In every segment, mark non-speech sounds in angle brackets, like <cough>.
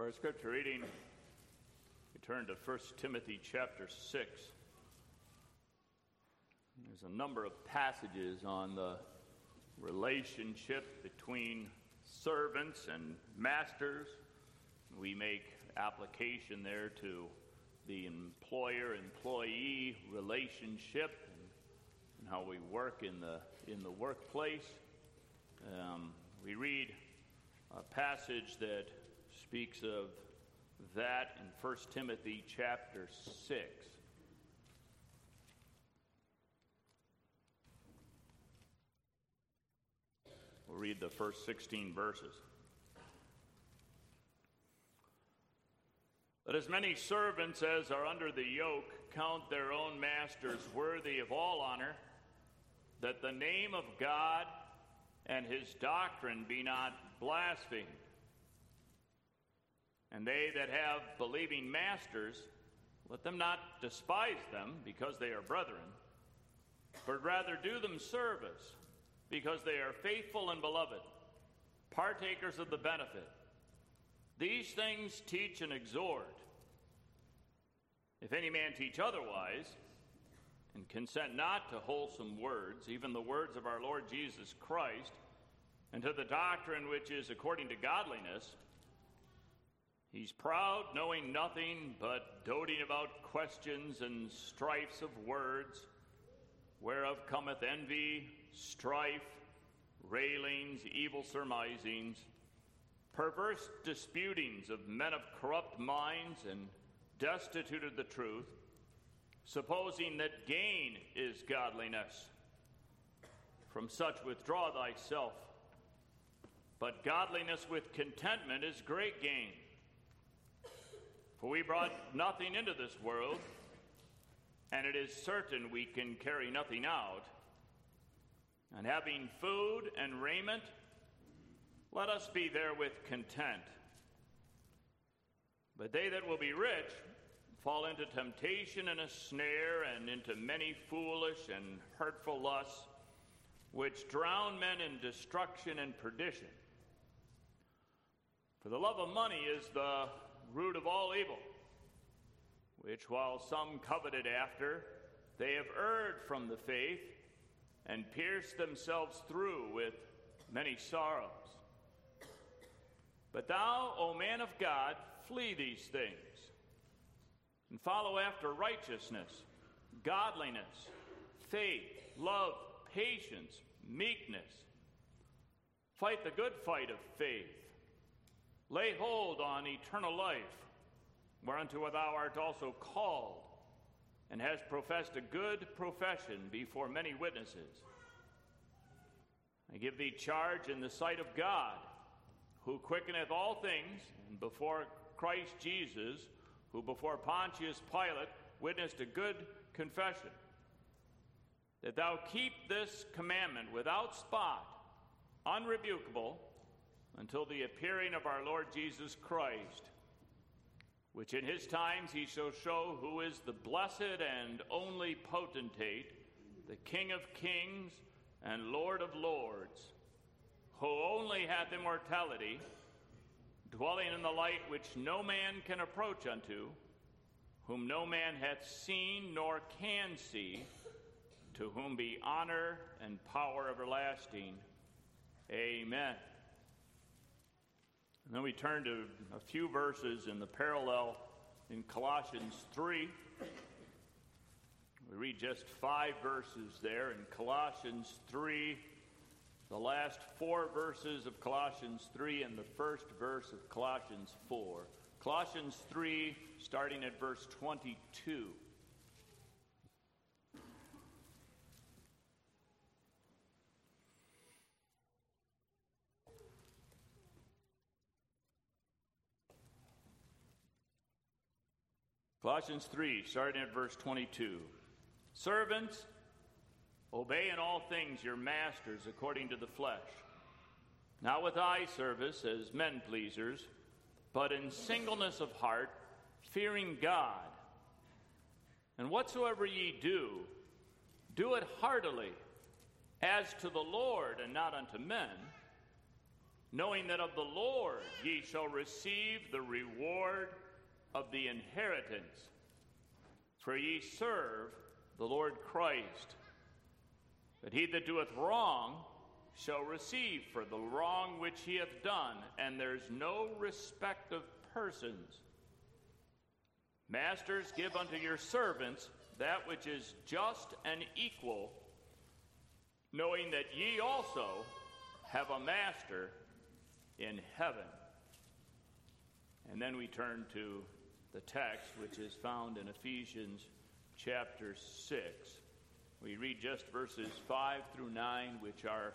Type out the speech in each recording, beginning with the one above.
For our scripture reading, we turn to 1 Timothy chapter 6. There's a number of passages on the relationship between servants and masters. We make application there to the employer employee relationship and how we work in the, in the workplace. Um, we read a passage that speaks of that in 1 Timothy chapter 6. We'll read the first 16 verses. Let as many servants as are under the yoke count their own masters worthy of all honor, that the name of God and his doctrine be not blasphemed. And they that have believing masters, let them not despise them because they are brethren, but rather do them service because they are faithful and beloved, partakers of the benefit. These things teach and exhort. If any man teach otherwise, and consent not to wholesome words, even the words of our Lord Jesus Christ, and to the doctrine which is according to godliness, he's proud, knowing nothing but doting about questions and strifes of words, whereof cometh envy, strife, railings, evil surmisings, perverse disputings of men of corrupt minds and destitute of the truth, supposing that gain is godliness. From such withdraw thyself. But godliness with contentment is great gain. For we brought nothing into this world, and it is certain we can carry nothing out. And having food and raiment, let us be therewith content. But they that will be rich fall into temptation and a snare, and into many foolish and hurtful lusts, which drown men in destruction and perdition. For the love of money is the root of all evil, which while some coveted after, they have erred from the faith and pierced themselves through with many sorrows. But thou, O man of God, flee these things and follow after righteousness, godliness, faith, love, patience, meekness. Fight the good fight of faith. Lay hold on eternal life, whereunto thou art also called, and hast professed a good profession before many witnesses. I give thee charge in the sight of God, who quickeneth all things, and before Christ Jesus, who before Pontius Pilate witnessed a good confession, that thou keep this commandment without spot, unrebukable, until the appearing of our Lord Jesus Christ, which in his times he shall show who is the blessed and only potentate, the King of kings and Lord of lords, who only hath immortality dwelling in the light which no man can approach unto, whom no man hath seen nor can see, to whom be honor and power everlasting. Amen. And then we turn to a few verses in the parallel in Colossians 3. We read just five verses there in Colossians 3 the last four verses of Colossians 3 and the first verse of Colossians 4. Colossians 3, starting at verse 22. Colossians 3, starting at verse 22. Servants, Obey in all things your masters according to the flesh, not with eye service as men pleasers, but in singleness of heart, fearing God. And whatsoever ye do, do it heartily, as to the Lord and not unto men, knowing that of the Lord ye shall receive the reward of the inheritance. For ye serve the Lord Christ. But he that doeth wrong shall receive for the wrong which he hath done, and there's no respect of persons. Masters, give unto your servants that which is just and equal, knowing that ye also have a master in heaven. And then we turn to the text, which is found in Ephesians chapter 6. We read just verses 5 through 9, which are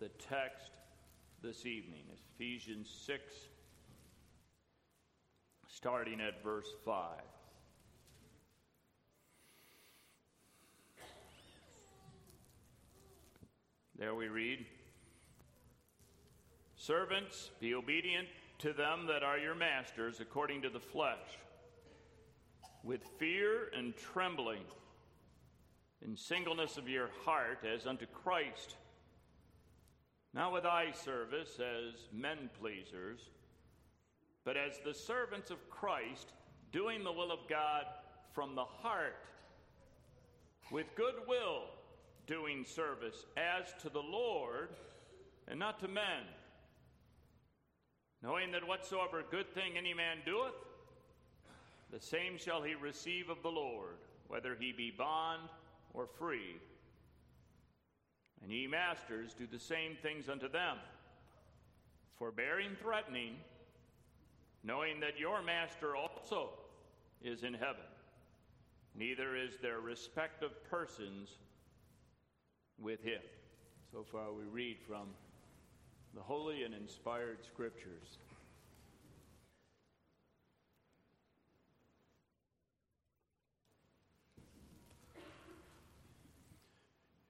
the text this evening. Ephesians 6, starting at verse 5. There we read Servants, be obedient to them that are your masters according to the flesh, with fear and trembling, in singleness of your heart, as unto Christ, not with eye service as men pleasers, but as the servants of Christ, doing the will of God from the heart, with good will, doing service as to the Lord and not to men knowing that whatsoever good thing any man doeth, the same shall he receive of the Lord, whether he be bond or free. And ye masters, do the same things unto them, forbearing threatening, knowing that your master also is in heaven. Neither is there respect of persons with him. So far, we read from the holy and inspired scriptures.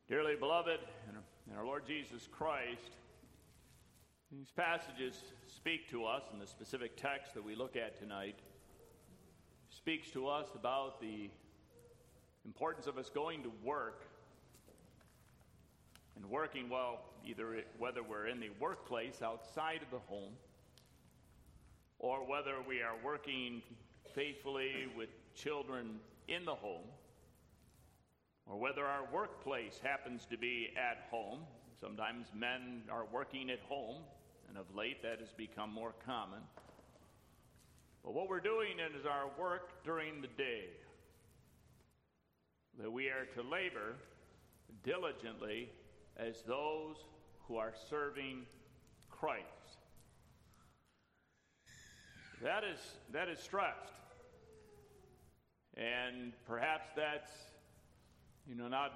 Dearly beloved, in our Lord Jesus Christ, these passages speak to us, and the specific text that we look at tonight, speaks to us about the importance of us going to work and working well, either it, whether we're in the workplace outside of the home or whether we are working faithfully with children in the home or whether our workplace happens to be at home. Sometimes men are working at home, and of late that has become more common. But what we're doing is our work during the day, that we are to labor diligently as those who are serving Christ. That is, that is stressed. And perhaps that's, you know, not,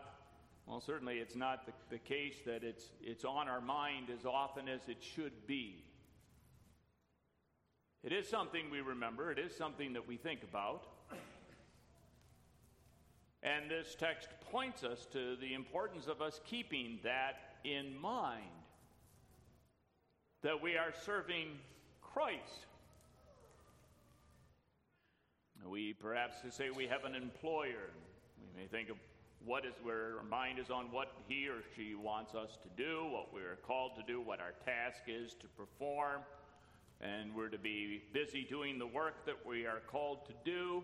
well, certainly it's not the, the case that it's, it's on our mind as often as it should be. It is something we remember, it is something that we think about. And this text points us to the importance of us keeping that in mind that we are serving Christ. We perhaps say we have an employer. We may think of what is where our mind is on what he or she wants us to do, what we're called to do, what our task is to perform, and we're to be busy doing the work that we are called to do.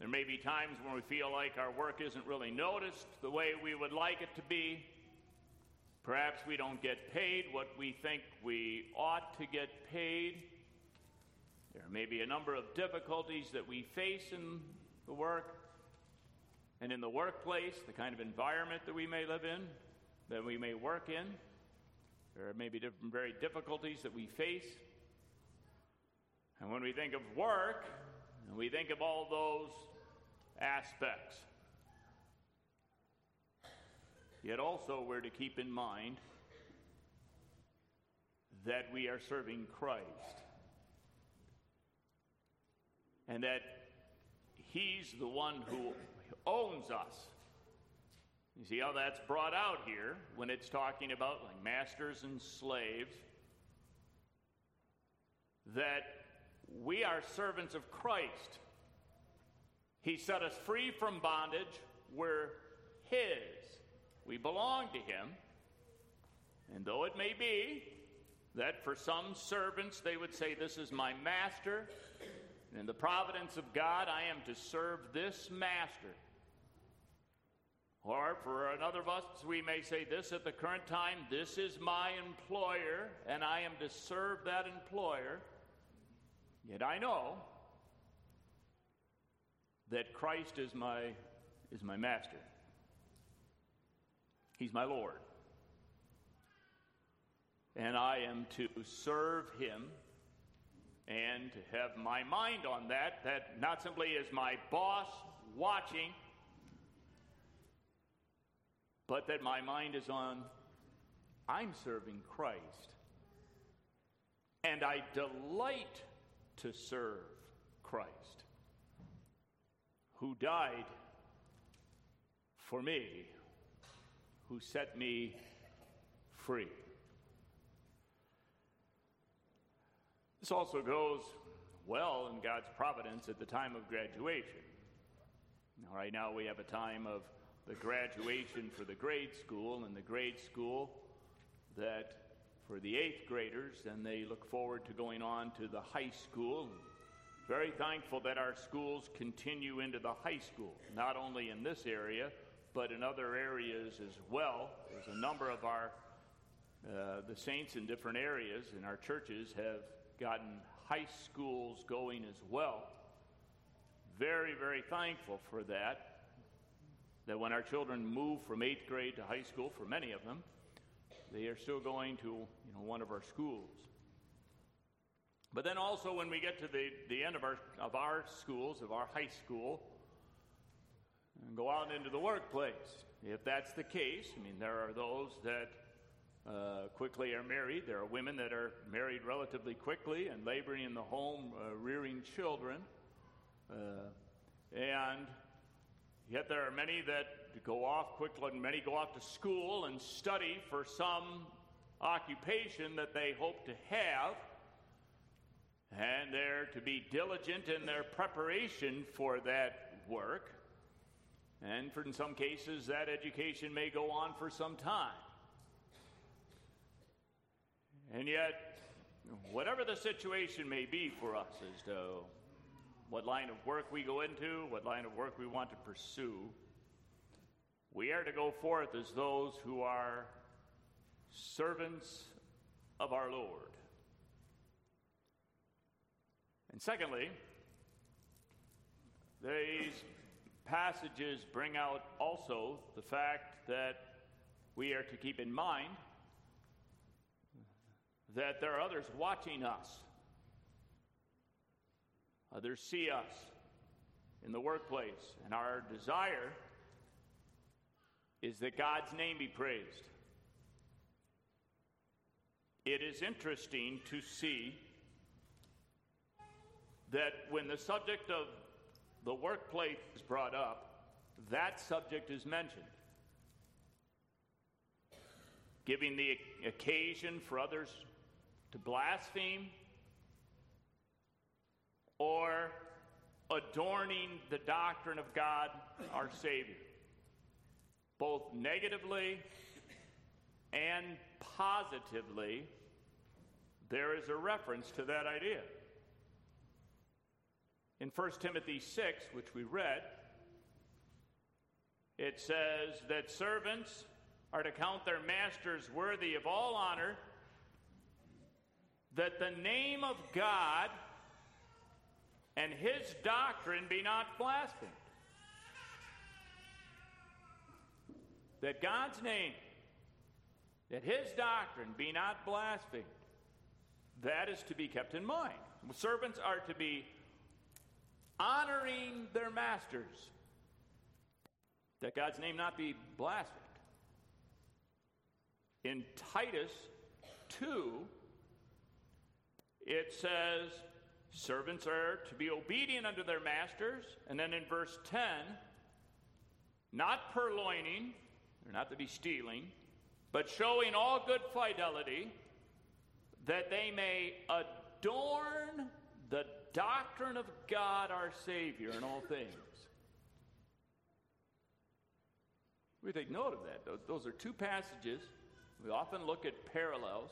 There may be times when we feel like our work isn't really noticed the way we would like it to be. Perhaps we don't get paid what we think we ought to get paid. There may be a number of difficulties that we face in the work and in the workplace, the kind of environment that we may live in, that we may work in. There may be different very difficulties that we face. And when we think of work, and we think of all those aspects. Yet also, we're to keep in mind that we are serving Christ and that He's the one who owns us. You see how that's brought out here when it's talking about like masters and slaves? That we are servants of Christ. He set us free from bondage. We're His. We belong to Him. And though it may be that for some servants they would say, This is my master. In the providence of God, I am to serve this master. Or for another of us, we may say this at the current time this is my employer, and I am to serve that employer. Yet I know that Christ is my, is my master, He's my Lord. And I am to serve Him and to have my mind on that, that not simply is my boss watching but that my mind is on I'm serving Christ. And I delight to serve Christ, who died for me, who set me free. This also goes well in God's providence at the time of graduation. Right now, we have a time of the graduation for the grade school and the grade school that for the eighth graders, and they look forward to going on to the high school. Very thankful that our schools continue into the high school, not only in this area, but in other areas as well. There's a number of our uh, the saints in different areas in our churches have gotten high schools going as well. Very, very thankful for that that when our children move from eighth grade to high school, for many of them, they are still going to you know, one of our schools. But then also when we get to the, the end of our, of our schools, of our high school, and go out into the workplace. If that's the case, I mean, there are those that uh, quickly are married. There are women that are married relatively quickly and laboring in the home, uh, rearing children. Uh, and Yet there are many that go off quickly, and many go off to school and study for some occupation that they hope to have. And they're to be diligent in their preparation for that work. And for in some cases, that education may go on for some time. And yet, whatever the situation may be for us as to what line of work we go into, what line of work we want to pursue. We are to go forth as those who are servants of our Lord. And secondly, these passages bring out also the fact that we are to keep in mind that there are others watching us. Others see us in the workplace, and our desire is that God's name be praised. It is interesting to see that when the subject of the workplace is brought up, that subject is mentioned, giving the occasion for others to blaspheme or adorning the doctrine of God our Savior, both negatively and positively. There is a reference to that idea. In 1 Timothy 6, which we read, it says that servants are to count their masters worthy of all honor, that the name of God and his doctrine be not blasphemed. That God's name, that his doctrine be not blasphemed. That is to be kept in mind. Servants are to be honoring their masters, that God's name not be blasphemed. In Titus 2, it says, Servants are to be obedient unto their masters. And then in verse 10, not purloining, they're not to be stealing, but showing all good fidelity, that they may adorn the doctrine of God our Savior in all things. We take note of that. Those, are two passages. We often look at parallels.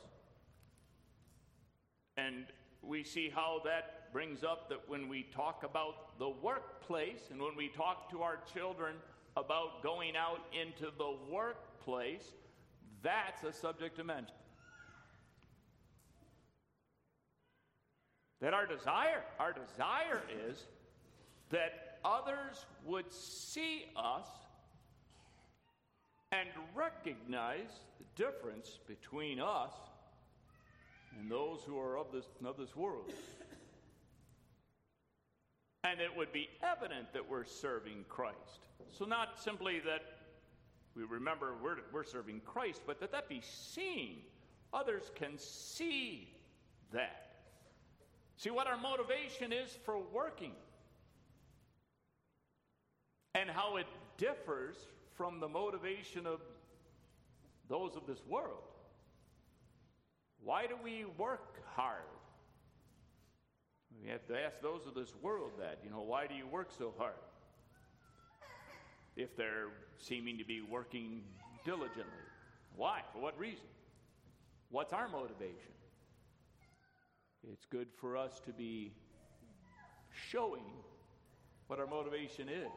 And we see how that brings up that when we talk about the workplace and when we talk to our children about going out into the workplace, that's a subject to mention. That our desire, our desire is that others would see us and recognize the difference between us and those who are of this, of this world. And it would be evident that we're serving Christ. So, not simply that we remember we're, we're serving Christ, but that that be seen. Others can see that. See what our motivation is for working and how it differs from the motivation of those of this world. Why do we work hard? We have to ask those of this world that, you know, why do you work so hard? If they're seeming to be working diligently. Why? For what reason? What's our motivation? It's good for us to be showing what our motivation is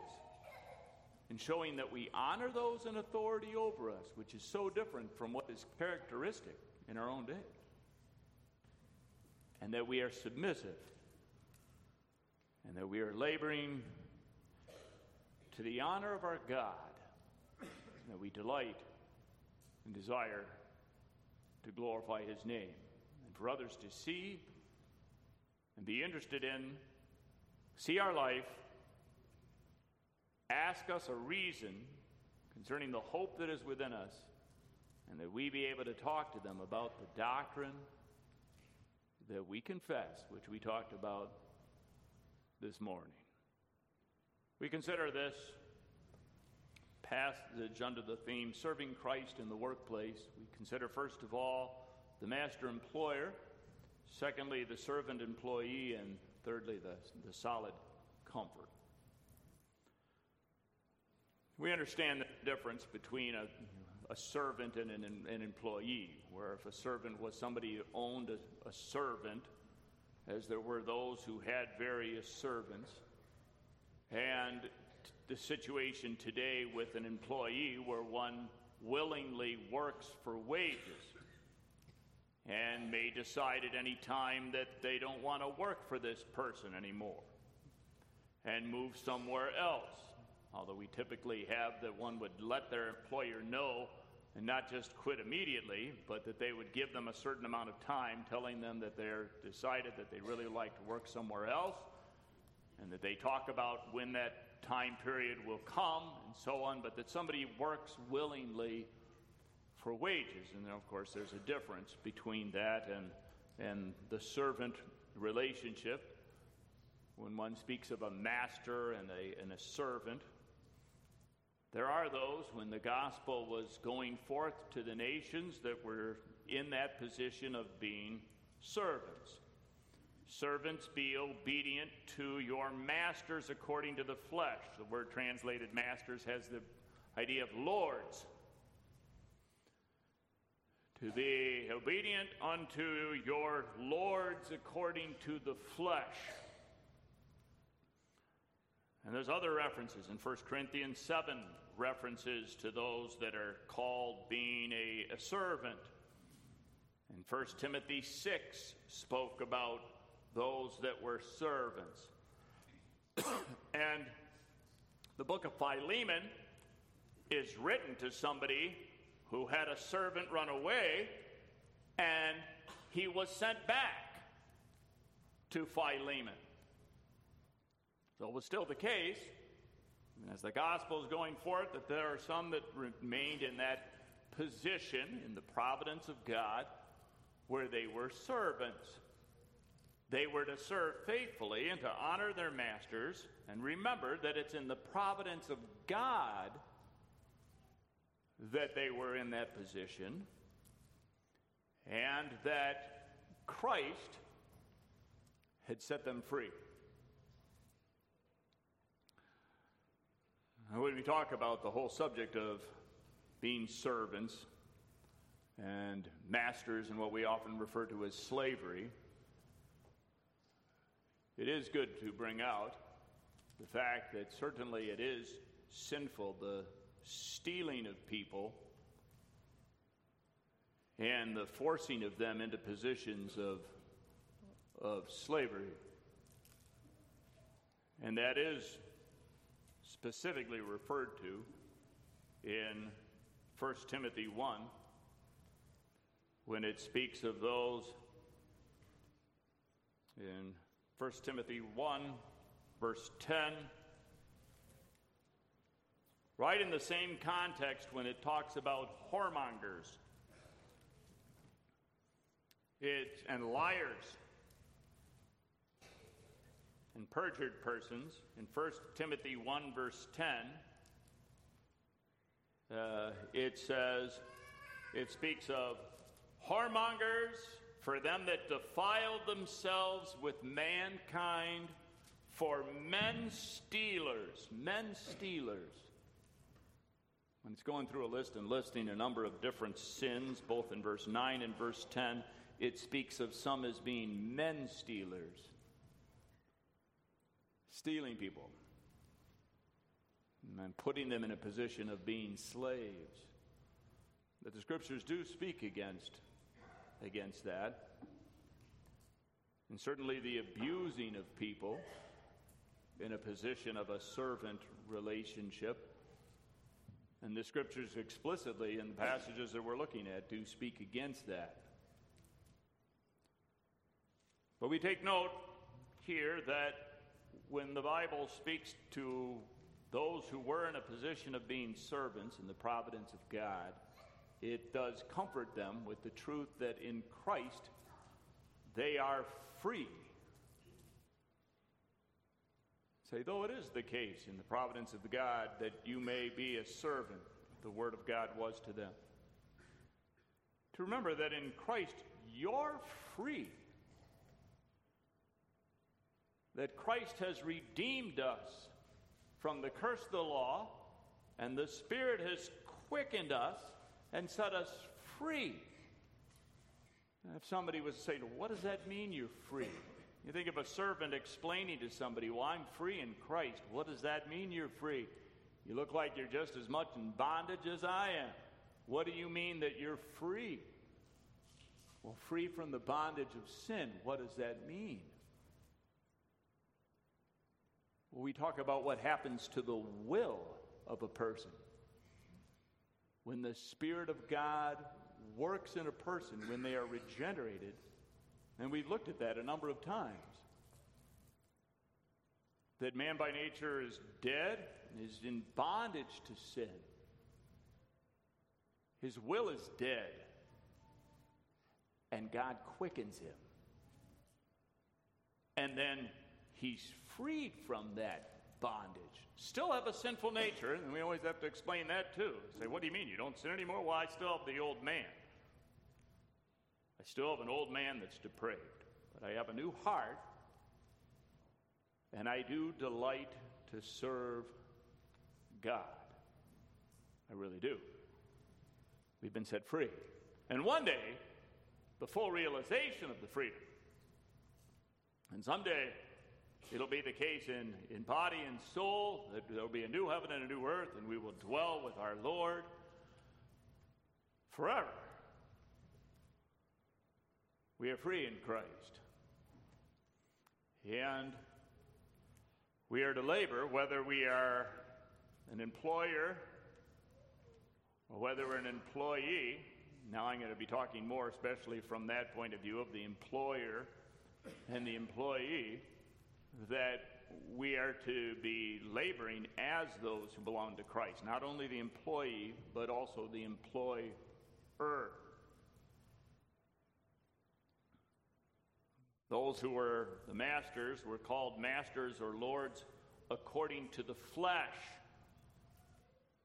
and showing that we honor those in authority over us, which is so different from what is characteristic in our own day. And that we are submissive. And that we are laboring to the honor of our God. That we delight and desire to glorify His name. And for others to see and be interested in, see our life, ask us a reason concerning the hope that is within us and that we be able to talk to them about the doctrine that we confess, which we talked about this morning. We consider this passage under the theme Serving Christ in the Workplace. We consider, first of all, the master employer, secondly, the servant employee, and thirdly, the, the solid comfort. We understand the difference between a a servant and an, an employee, where if a servant was somebody who owned a, a servant, as there were those who had various servants, and the situation today with an employee where one willingly works for wages and may decide at any time that they don't want to work for this person anymore and move somewhere else. Although we typically have that one would let their employer know and not just quit immediately, but that they would give them a certain amount of time, telling them that they're decided that they really like to work somewhere else, and that they talk about when that time period will come, and so on, but that somebody works willingly for wages. And then, of course, there's a difference between that and, and the servant relationship. When one speaks of a master and a, and a servant, there are those, when the gospel was going forth to the nations, that were in that position of being servants. Servants, be obedient to your masters according to the flesh. The word translated masters has the idea of lords. To be obedient unto your lords according to the flesh. And there's other references in 1 Corinthians 7 references to those that are called being a, a servant. And 1 Timothy 6 spoke about those that were servants. <coughs> and the book of Philemon is written to somebody who had a servant run away and he was sent back to Philemon. So it was still the case as the gospel is going forth, that there are some that remained in that position in the providence of God where they were servants. They were to serve faithfully and to honor their masters, and remember that it's in the providence of God that they were in that position, and that Christ had set them free. When we talk about the whole subject of being servants and masters and what we often refer to as slavery, it is good to bring out the fact that certainly it is sinful, the stealing of people and the forcing of them into positions of, of slavery. And that is specifically referred to in 1 Timothy 1 when it speaks of those in 1 Timothy 1, verse 10. Right in the same context when it talks about whoremongers. It, and liars. And perjured persons. In 1 Timothy 1, verse 10, uh, it says, it speaks of whoremongers, for them that defile themselves with mankind, for men stealers, men stealers. When it's going through a list and listing a number of different sins, both in verse 9 and verse 10, it speaks of some as being men stealers, stealing people, and putting them in a position of being slaves. That the scriptures do speak against, against that. And certainly the abusing of people in a position of a servant relationship. And the scriptures explicitly, in the passages that we're looking at, do speak against that. But we take note here that when the Bible speaks to those who were in a position of being servants in the providence of God, it does comfort them with the truth that in Christ they are free. Say, though it is the case in the providence of God that you may be a servant, the Word of God was to them. To remember that in Christ you're free that Christ has redeemed us from the curse of the law, and the Spirit has quickened us and set us free. if somebody was to say, What does that mean you're free? You think of a servant explaining to somebody, Well, I'm free in Christ. What does that mean you're free? You look like you're just as much in bondage as I am. What do you mean that you're free? Well, free from the bondage of sin. What does that mean? Well, we talk about what happens to the will of a person. When the Spirit of God works in a person, when they are regenerated, and we've looked at that a number of times, that man by nature is dead is in bondage to sin. His will is dead, and God quickens him. And then he's freed from that bondage. Still have a sinful nature, and we always have to explain that too. Say, what do you mean you don't sin anymore? Well, I still have the old man. I still have an old man that's depraved, but I have a new heart, and I do delight to serve God. I really do. We've been set free. And one day, the full realization of the freedom. And someday, It'll be the case in, in body and soul that there'll be a new heaven and a new earth, and we will dwell with our Lord forever. We are free in Christ. And we are to labor whether we are an employer or whether we're an employee. Now, I'm going to be talking more, especially from that point of view of the employer and the employee that we are to be laboring as those who belong to Christ, not only the employee, but also the employer. Those who were the masters were called masters or lords according to the flesh.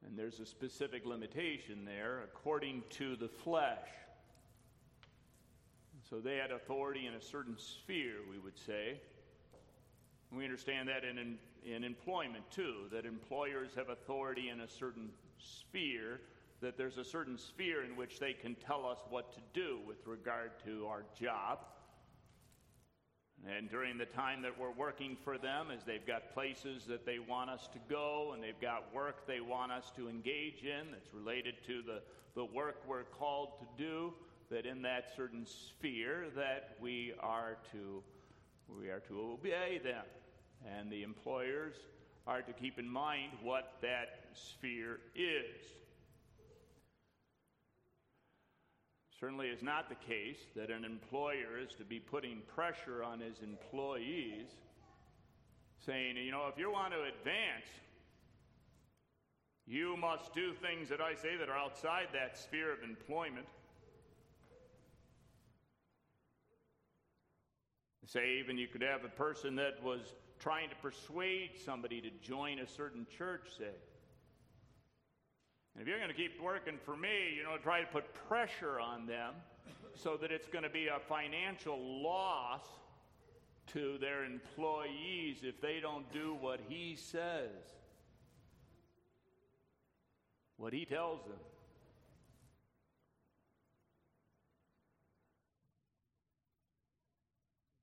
And there's a specific limitation there according to the flesh. So they had authority in a certain sphere, we would say. We understand that in, in, employment too, that employers have authority in a certain sphere, that there's a certain sphere in which they can tell us what to do with regard to our job. And during the time that we're working for them, as they've got places that they want us to go and they've got work they want us to engage in that's related to the, the work we're called to do, that in that certain sphere that we are to we are to obey them. And the employers are to keep in mind what that sphere is. Certainly is not the case that an employer is to be putting pressure on his employees, saying, you know, if you want to advance, you must do things that I say that are outside that sphere of employment. Say, even you could have a person that was trying to persuade somebody to join a certain church, say. And if you're going to keep working for me, you know, try to put pressure on them so that it's going to be a financial loss to their employees if they don't do what he says, what he tells them.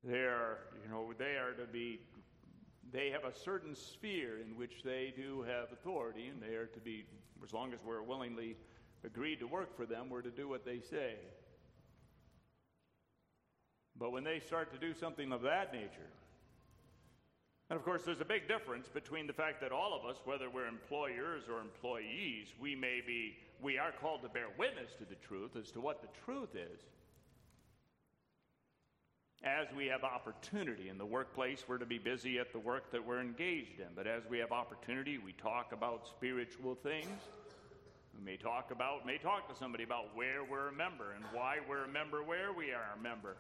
They are, you know, they are to be, they have a certain sphere in which they do have authority, and they are to be, as long as we're willingly agreed to work for them, we're to do what they say. But when they start to do something of that nature, and of course, there's a big difference between the fact that all of us, whether we're employers or employees, we may be, we are called to bear witness to the truth as to what the truth is as we have opportunity in the workplace, we're to be busy at the work that we're engaged in. But as we have opportunity, we talk about spiritual things. We may talk about, may talk to somebody about where we're a member and why we're a member, where we are a member,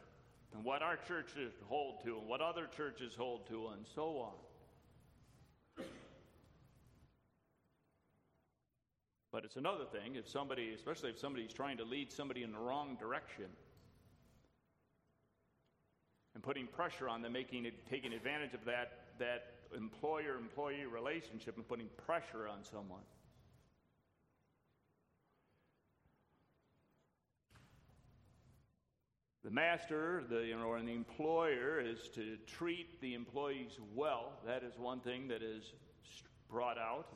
and what our churches hold to, and what other churches hold to, and so on. But it's another thing if somebody, especially if somebody's trying to lead somebody in the wrong direction, and putting pressure on them, making it, taking advantage of that, that employer employee relationship and putting pressure on someone. The master, the, you know, or the employer is to treat the employees well. That is one thing that is brought out.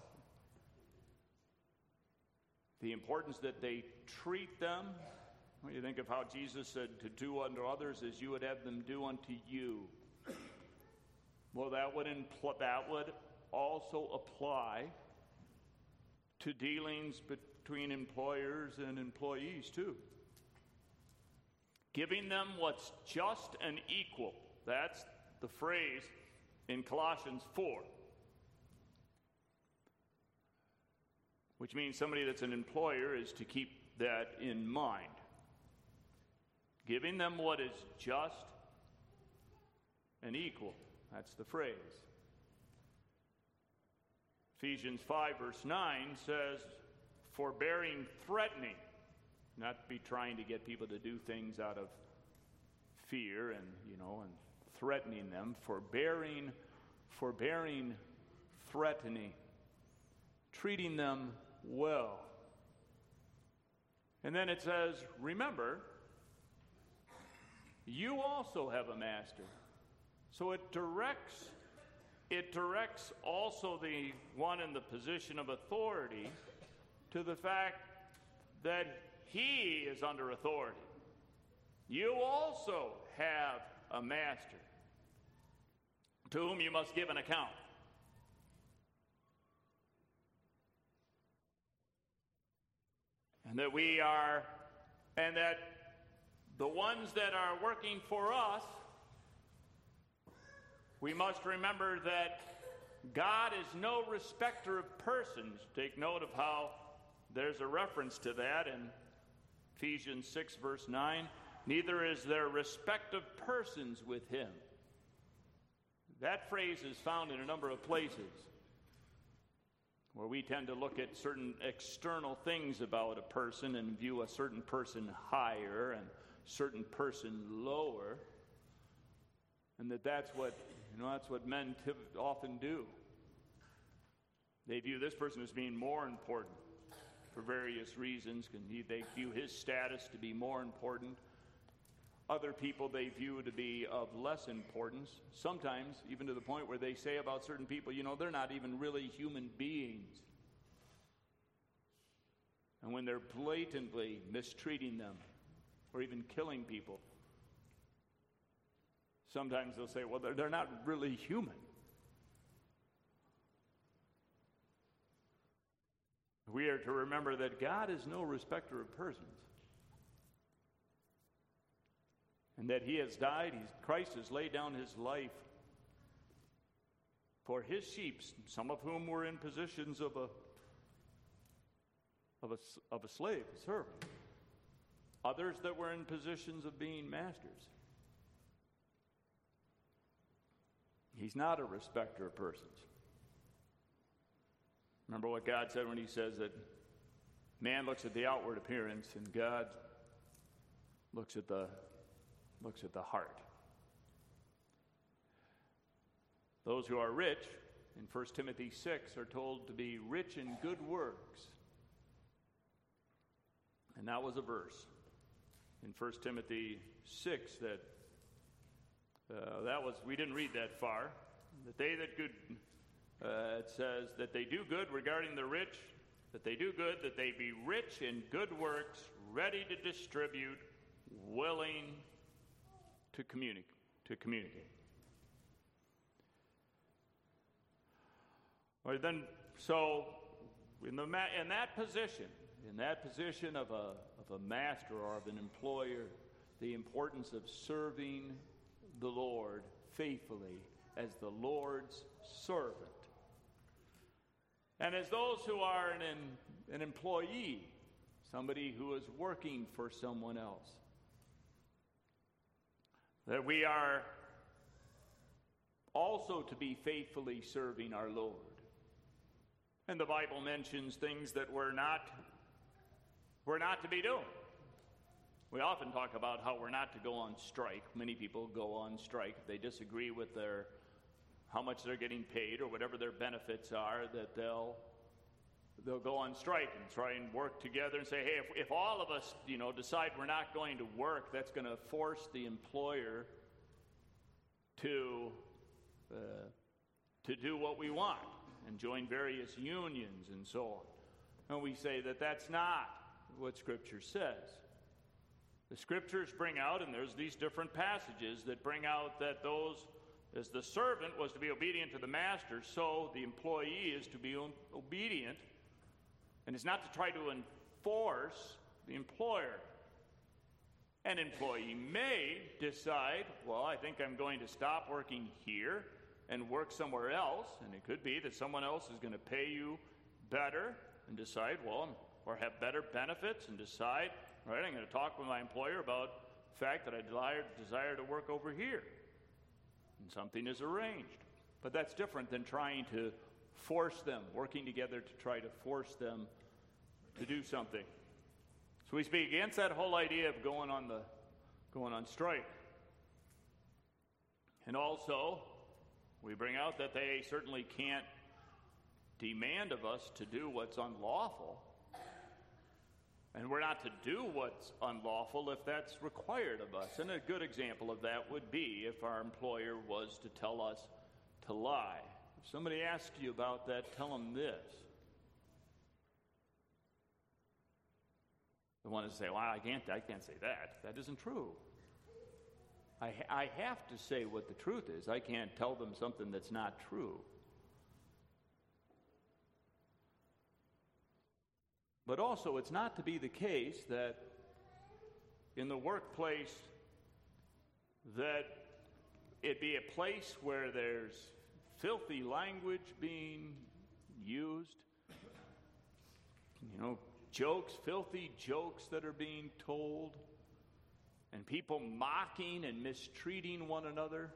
The importance that they treat them when you think of how Jesus said to do unto others as you would have them do unto you. Well, that would, impl- that would also apply to dealings between employers and employees, too. Giving them what's just and equal. That's the phrase in Colossians 4. Which means somebody that's an employer is to keep that in mind giving them what is just and equal. That's the phrase. Ephesians 5, verse 9 says, forbearing threatening, not be trying to get people to do things out of fear and, you know, and threatening them, forbearing, forbearing, threatening, treating them well. And then it says, remember, you also have a master. So it directs it directs also the one in the position of authority to the fact that he is under authority. You also have a master to whom you must give an account. And that we are, and that the ones that are working for us, we must remember that God is no respecter of persons. Take note of how there's a reference to that in Ephesians 6, verse 9. Neither is there respect of persons with him. That phrase is found in a number of places where we tend to look at certain external things about a person and view a certain person higher and certain person lower, and that that's what you know that's what men t- often do. They view this person as being more important for various reasons. They view his status to be more important. other people they view to be of less importance, sometimes even to the point where they say about certain people, you know, they're not even really human beings. And when they're blatantly mistreating them or even killing people, sometimes they'll say, well, they're, they're not really human. We are to remember that God is no respecter of persons. And that he has died, he's, Christ has laid down his life for his sheep, some of whom were in positions of a, of a, of a slave, a servant, others that were in positions of being masters. He's not a respecter of persons. Remember what God said when He says that man looks at the outward appearance and God looks at the, looks at the heart. Those who are rich in 1 Timothy 6 are told to be rich in good works. And that was a verse in 1 Timothy 6 that uh, that was we didn't read that far. That they that good uh, it says that they do good regarding the rich, that they do good, that they be rich in good works, ready to distribute, willing to, communicate. to communicate. Well, then, so in, the in that position, in that position of a, of a master or of an employer, the importance of serving the Lord faithfully as the Lord's servant and as those who are an, an employee, somebody who is working for someone else, that we are also to be faithfully serving our Lord. And the Bible mentions things that we're not, we're not to be doing. We often talk about how we're not to go on strike. Many people go on strike if they disagree with their how much they're getting paid or whatever their benefits are, that they'll they'll go on strike and try and work together and say, hey, if, if all of us, you know, decide we're not going to work, that's going to force the employer to uh, to do what we want and join various unions and so on. And we say that that's not what Scripture says. The Scriptures bring out, and there's these different passages that bring out that those as the servant was to be obedient to the master, so the employee is to be obedient and is not to try to enforce the employer. An employee may decide, well, I think I'm going to stop working here and work somewhere else, and it could be that someone else is going to pay you better and decide, well, or have better benefits and decide, right, I'm going to talk with my employer about the fact that I desire, desire to work over here and something is arranged. But that's different than trying to force them, working together to try to force them to do something. So we speak against that whole idea of going on the going on strike. And also, we bring out that they certainly can't demand of us to do what's unlawful. And we're not to do what's unlawful if that's required of us. And a good example of that would be if our employer was to tell us to lie. If somebody asks you about that, tell them this. The one to say, well, I can't, I can't say that. That isn't true. I, I have to say what the truth is. I can't tell them something that's not true. But also, it's not to be the case that in the workplace that it be a place where there's filthy language being used, you know, jokes, filthy jokes that are being told, and people mocking and mistreating one another.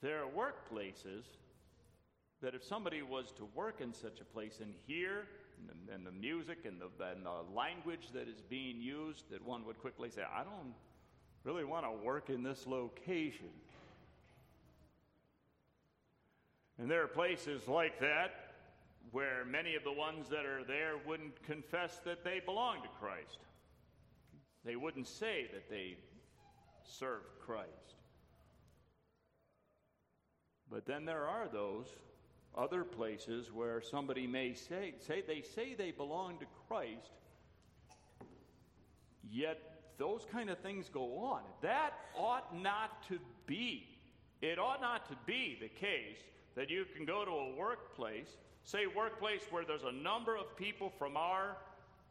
There are workplaces that if somebody was to work in such a place and hear and, and the music and the, and the language that is being used, that one would quickly say, I don't really want to work in this location. And there are places like that where many of the ones that are there wouldn't confess that they belong to Christ. They wouldn't say that they serve Christ. But then there are those other places where somebody may say, say they say they belong to Christ, yet those kind of things go on. That ought not to be. It ought not to be the case that you can go to a workplace, say workplace where there's a number of people from our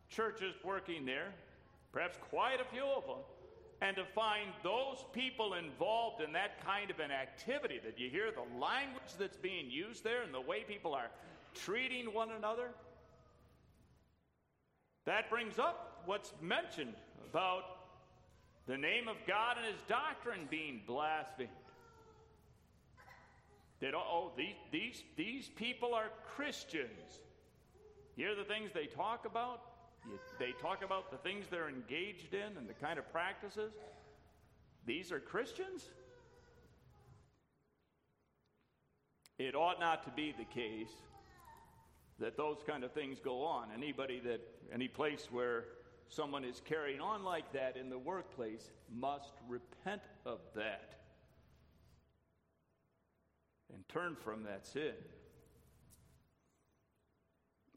churches working there, perhaps quite a few of them, and to find those people involved in that kind of an activity, that you hear the language that's being used there and the way people are treating one another, that brings up what's mentioned about the name of God and his doctrine being blasphemed. That, oh, these, these, these people are Christians. Hear the things they talk about? They talk about the things they're engaged in and the kind of practices. These are Christians? It ought not to be the case that those kind of things go on. Anybody that, any place where someone is carrying on like that in the workplace must repent of that and turn from that sin.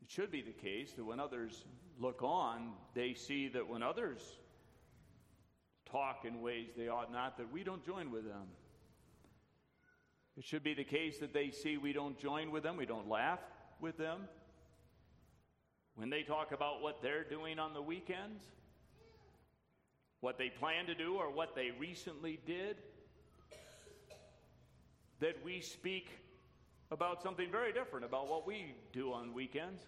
It should be the case that when others look on, they see that when others talk in ways they ought not, that we don't join with them. It should be the case that they see we don't join with them, we don't laugh with them. When they talk about what they're doing on the weekends, what they plan to do, or what they recently did, that we speak about something very different about what we do on weekends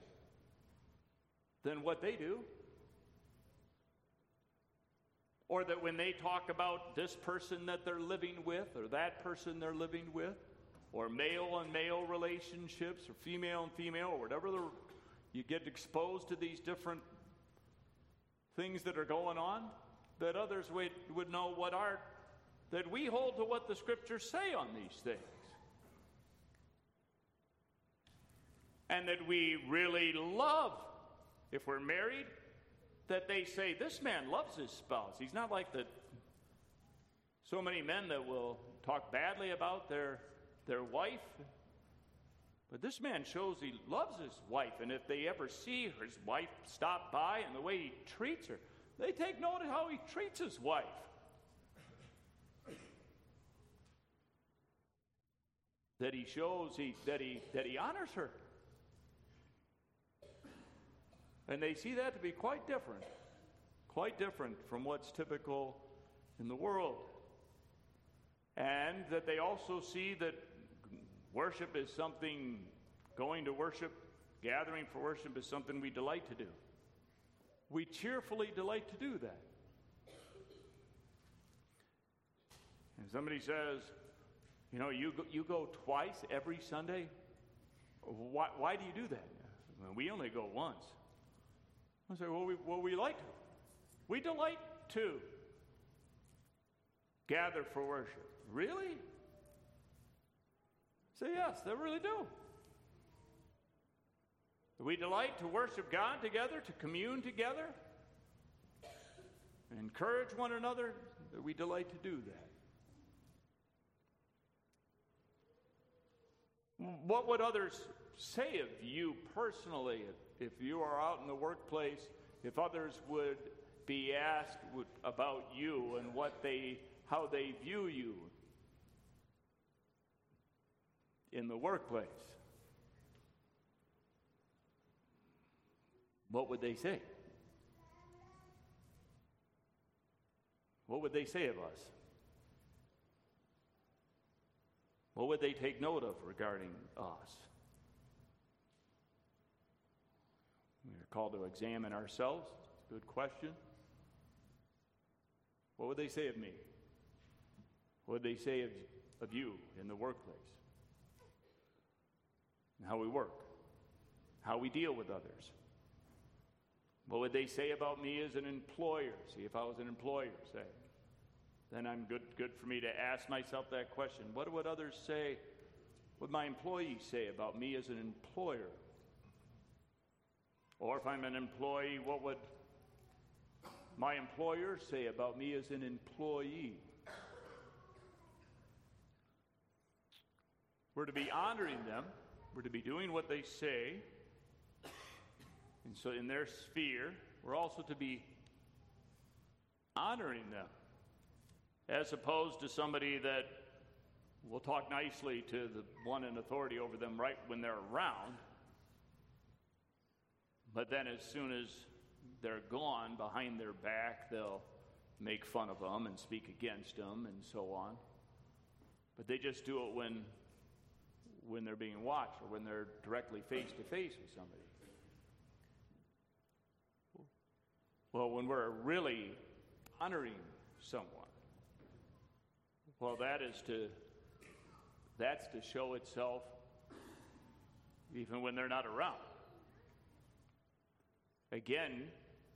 than what they do. Or that when they talk about this person that they're living with, or that person they're living with, or male and male relationships, or female and female, or whatever the, you get exposed to these different things that are going on, that others would, would know what are, that we hold to what the scriptures say on these things. And that we really love if we're married, that they say, This man loves his spouse. He's not like the so many men that will talk badly about their, their wife. But this man shows he loves his wife, and if they ever see his wife stop by and the way he treats her, they take note of how he treats his wife. That he shows he, that, he, that he honors her. And they see that to be quite different, quite different from what's typical in the world. And that they also see that worship is something, going to worship, gathering for worship is something we delight to do. We cheerfully delight to do that. And somebody says, you know, you go, you go twice every Sunday. Why, why do you do that? Well, we only go once. I say, well, we, well, we like, we delight to gather for worship. Really? Say yes, they really do. We delight to worship God together, to commune together, and encourage one another. We delight to do that. What would others say of you personally if you are out in the workplace, if others would be asked about you and what they, how they view you in the workplace, what would they say? What would they say of us? What would they take note of regarding us? Called to examine ourselves. It's a Good question. What would they say of me? What would they say of, of you in the workplace? And how we work, how we deal with others. What would they say about me as an employer? See, if I was an employer, say, then I'm good, good for me to ask myself that question. What would others say? What would my employees say about me as an employer? Or if I'm an employee, what would my employer say about me as an employee? We're to be honoring them. We're to be doing what they say. And so, in their sphere, we're also to be honoring them, as opposed to somebody that will talk nicely to the one in authority over them right when they're around. But then, as soon as they're gone, behind their back, they'll make fun of them and speak against them and so on. But they just do it when, when they're being watched or when they're directly face to face with somebody. Well, when we're really honoring someone, well, that is to that's to show itself even when they're not around. Again,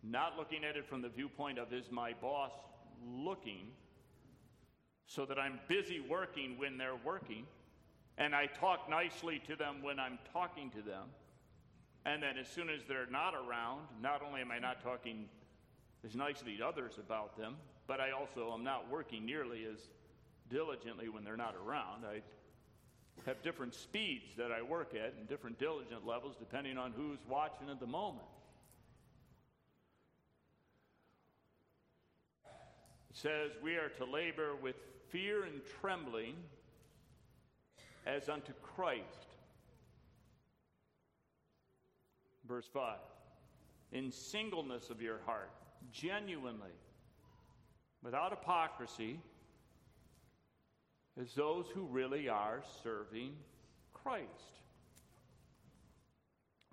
not looking at it from the viewpoint of is my boss looking so that I'm busy working when they're working and I talk nicely to them when I'm talking to them. And then as soon as they're not around, not only am I not talking as nicely to others about them, but I also am not working nearly as diligently when they're not around. I have different speeds that I work at and different diligent levels depending on who's watching at the moment. Says, We are to labor with fear and trembling as unto Christ. Verse 5 In singleness of your heart, genuinely, without hypocrisy as those who really are serving Christ.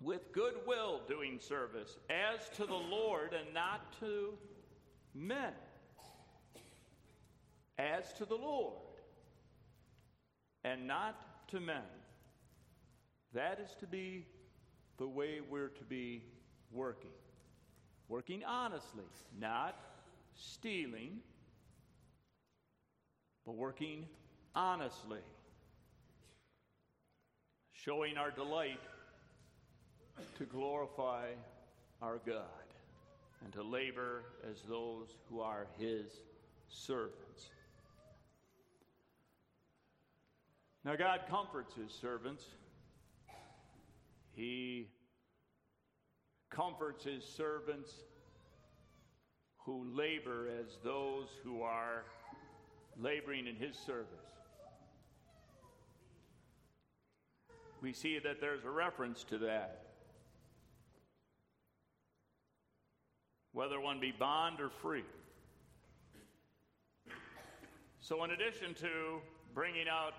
With goodwill doing service as to the Lord and not to men. As to the Lord and not to men. That is to be the way we're to be working. Working honestly, not stealing, but working honestly, showing our delight to glorify our God and to labor as those who are His servants. Now, God comforts His servants. He comforts His servants who labor as those who are laboring in His service. we see that there's a reference to that. Whether one be bond or free. So, in addition to bringing out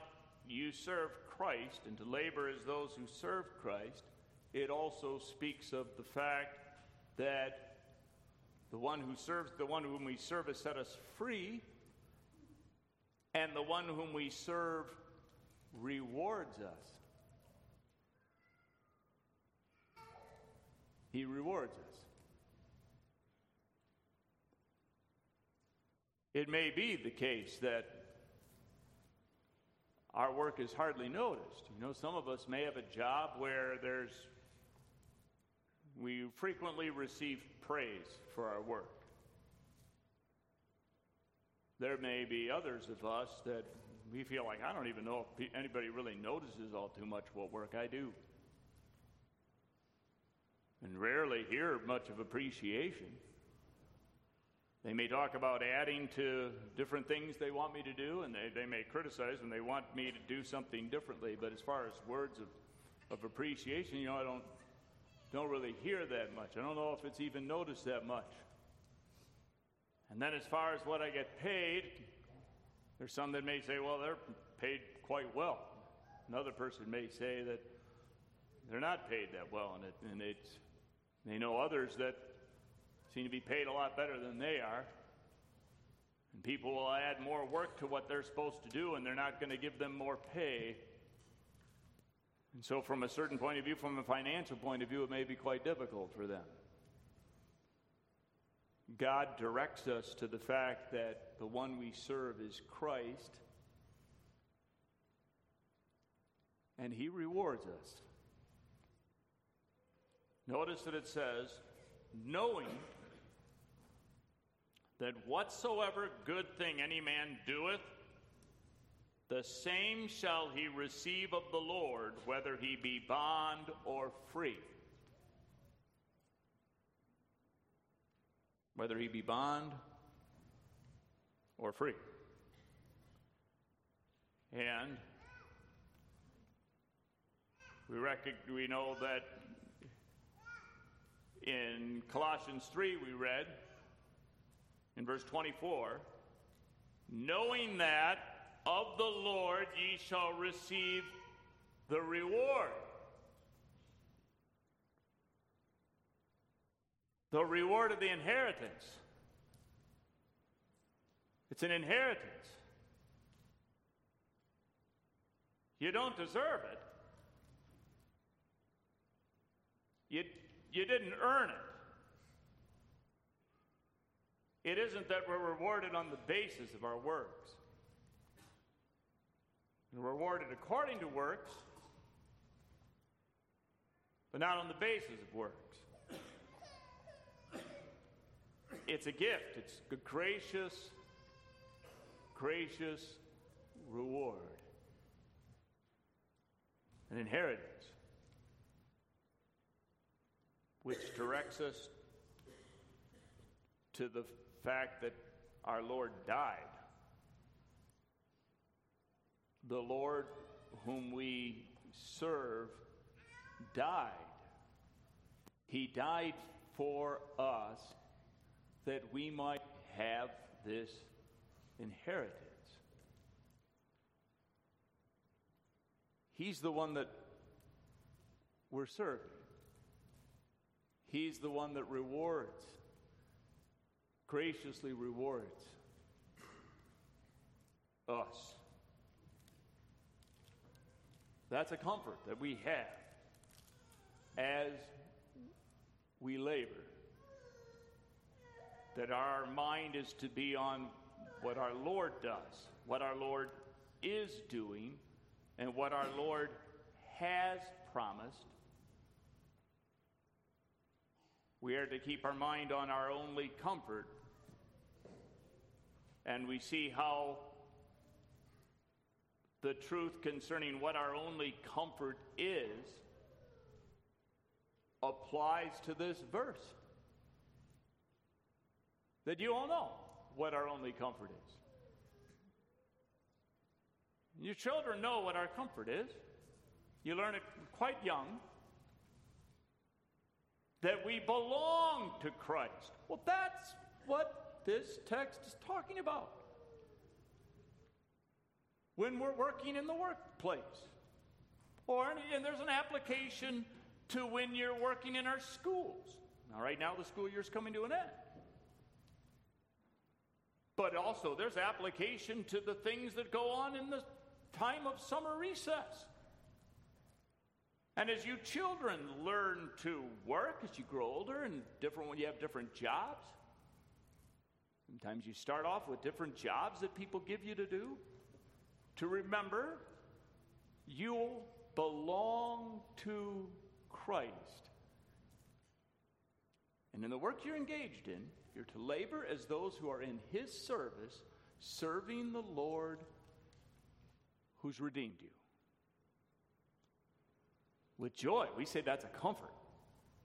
you serve Christ and to labor as those who serve Christ, it also speaks of the fact that the one who serves, the one whom we serve has set us free, and the one whom we serve rewards us. He rewards us. It may be the case that our work is hardly noticed. You know, some of us may have a job where there's we frequently receive praise for our work. There may be others of us that we feel like I don't even know if anybody really notices all too much what work I do and rarely hear much of appreciation. They may talk about adding to different things they want me to do, and they, they may criticize when they want me to do something differently. But as far as words of, of appreciation, you know, I don't, don't really hear that much. I don't know if it's even noticed that much. And then as far as what I get paid, there's some that may say, well, they're paid quite well. Another person may say that they're not paid that well, and, it, and it's they know others that seem to be paid a lot better than they are. And people will add more work to what they're supposed to do, and they're not going to give them more pay. And so, from a certain point of view, from a financial point of view, it may be quite difficult for them. God directs us to the fact that the one we serve is Christ, and He rewards us. Notice that it says, knowing that whatsoever good thing any man doeth, the same shall he receive of the Lord, whether he be bond or free. Whether he be bond or free. And we, rec- we know that in Colossians 3, we read in verse 24, knowing that of the Lord ye shall receive the reward. The reward of the inheritance. It's an inheritance. You don't deserve it. You, you didn't earn it. It isn't that we're rewarded on the basis of our works. We're rewarded according to works, but not on the basis of works. It's a gift, it's a gracious, gracious reward, an inheritance which directs us to the fact that our Lord died. The Lord whom we serve died. He died for us that we might have this inheritance. He's the one that we're serving. He's the one that rewards graciously rewards us. That's a comfort that we have as we labor. That our mind is to be on what our Lord does, what our Lord is doing, and what our Lord has promised We are to keep our mind on our only comfort. And we see how the truth concerning what our only comfort is applies to this verse. That you all know what our only comfort is. Your children know what our comfort is. You learn it quite young that we belong to Christ. Well, that's what this text is talking about. When we're working in the workplace, or and there's an application to when you're working in our schools. Now, right now, the school year is coming to an end. But also, there's application to the things that go on in the time of summer recess. And as you children learn to work as you grow older and different when you have different jobs, sometimes you start off with different jobs that people give you to do. To remember, you belong to Christ. And in the work you're engaged in, you're to labor as those who are in His service, serving the Lord who's redeemed you with joy. We say that's a comfort.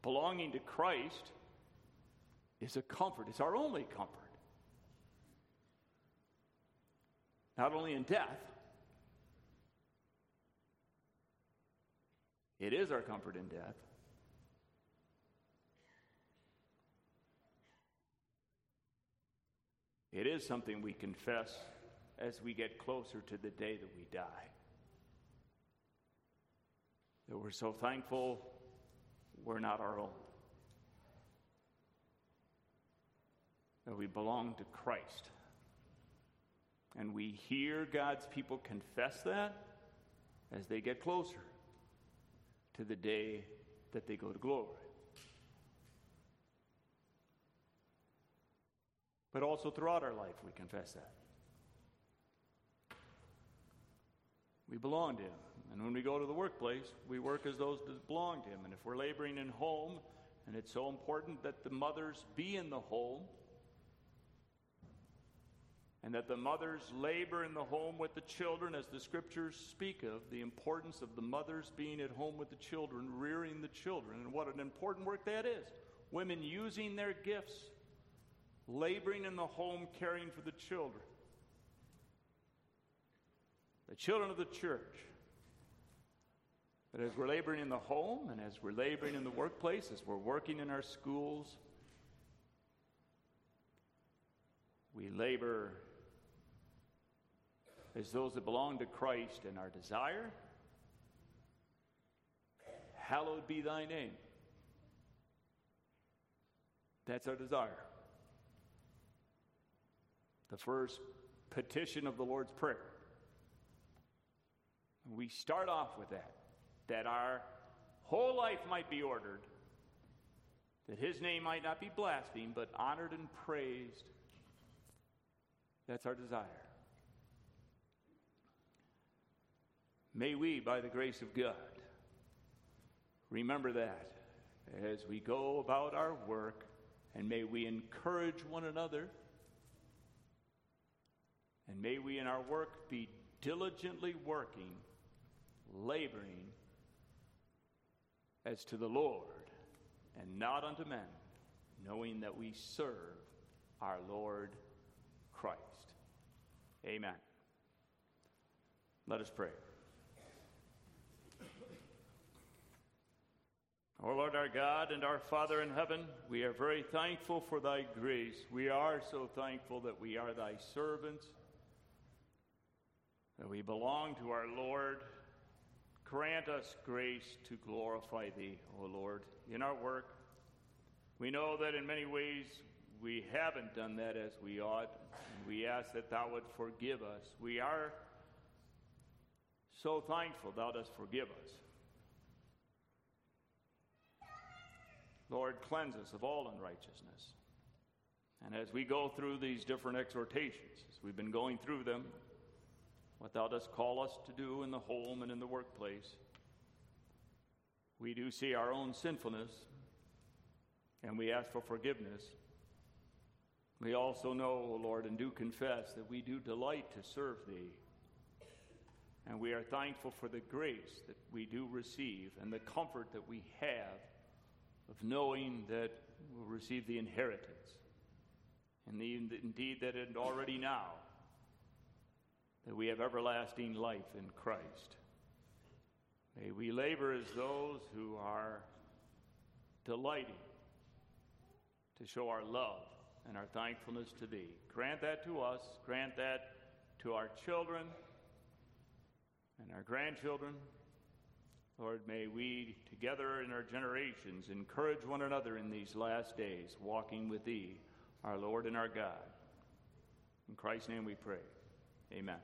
Belonging to Christ is a comfort, it's our only comfort. Not only in death, it is our comfort in death. It is something we confess as we get closer to the day that we die that we're so thankful we're not our own. That we belong to Christ. And we hear God's people confess that as they get closer to the day that they go to glory. But also throughout our life, we confess that. We belong to Him. And when we go to the workplace, we work as those that belong to Him. And if we're laboring in home, and it's so important that the mothers be in the home, and that the mothers labor in the home with the children, as the scriptures speak of the importance of the mothers being at home with the children, rearing the children, and what an important work that is. Women using their gifts, laboring in the home, caring for the children. The children of the church. But as we're laboring in the home and as we're laboring in the workplace, as we're working in our schools, we labor as those that belong to Christ and our desire. Hallowed be thy name. That's our desire. The first petition of the Lord's Prayer. We start off with that, that our whole life might be ordered, that his name might not be blasphemed, but honored and praised. That's our desire. May we, by the grace of God, remember that as we go about our work, and may we encourage one another, and may we in our work be diligently working, laboring as to the Lord, and not unto men, knowing that we serve our Lord Christ. Amen. Let us pray. O Lord our God and our Father in heaven, we are very thankful for thy grace. We are so thankful that we are thy servants, that we belong to our Lord. Grant us grace to glorify thee, O Lord, in our work. We know that in many ways we haven't done that as we ought, we ask that thou would forgive us. We are so thankful thou dost forgive us. Lord, cleanse us of all unrighteousness. And as we go through these different exhortations, as we've been going through them, what thou dost call us to do in the home and in the workplace, we do see our own sinfulness and we ask for forgiveness. We also know, O Lord, and do confess that we do delight to serve Thee. And we are thankful for the grace that we do receive and the comfort that we have of knowing that we'll receive the inheritance. And the, indeed, that it already now, that we have everlasting life in Christ. May we labor as those who are delighting to show our love and our thankfulness to Thee. Grant that to us, grant that to our children and our grandchildren. Lord, may we together in our generations encourage one another in these last days, walking with Thee, our Lord and our God. In Christ's name we pray. Amen.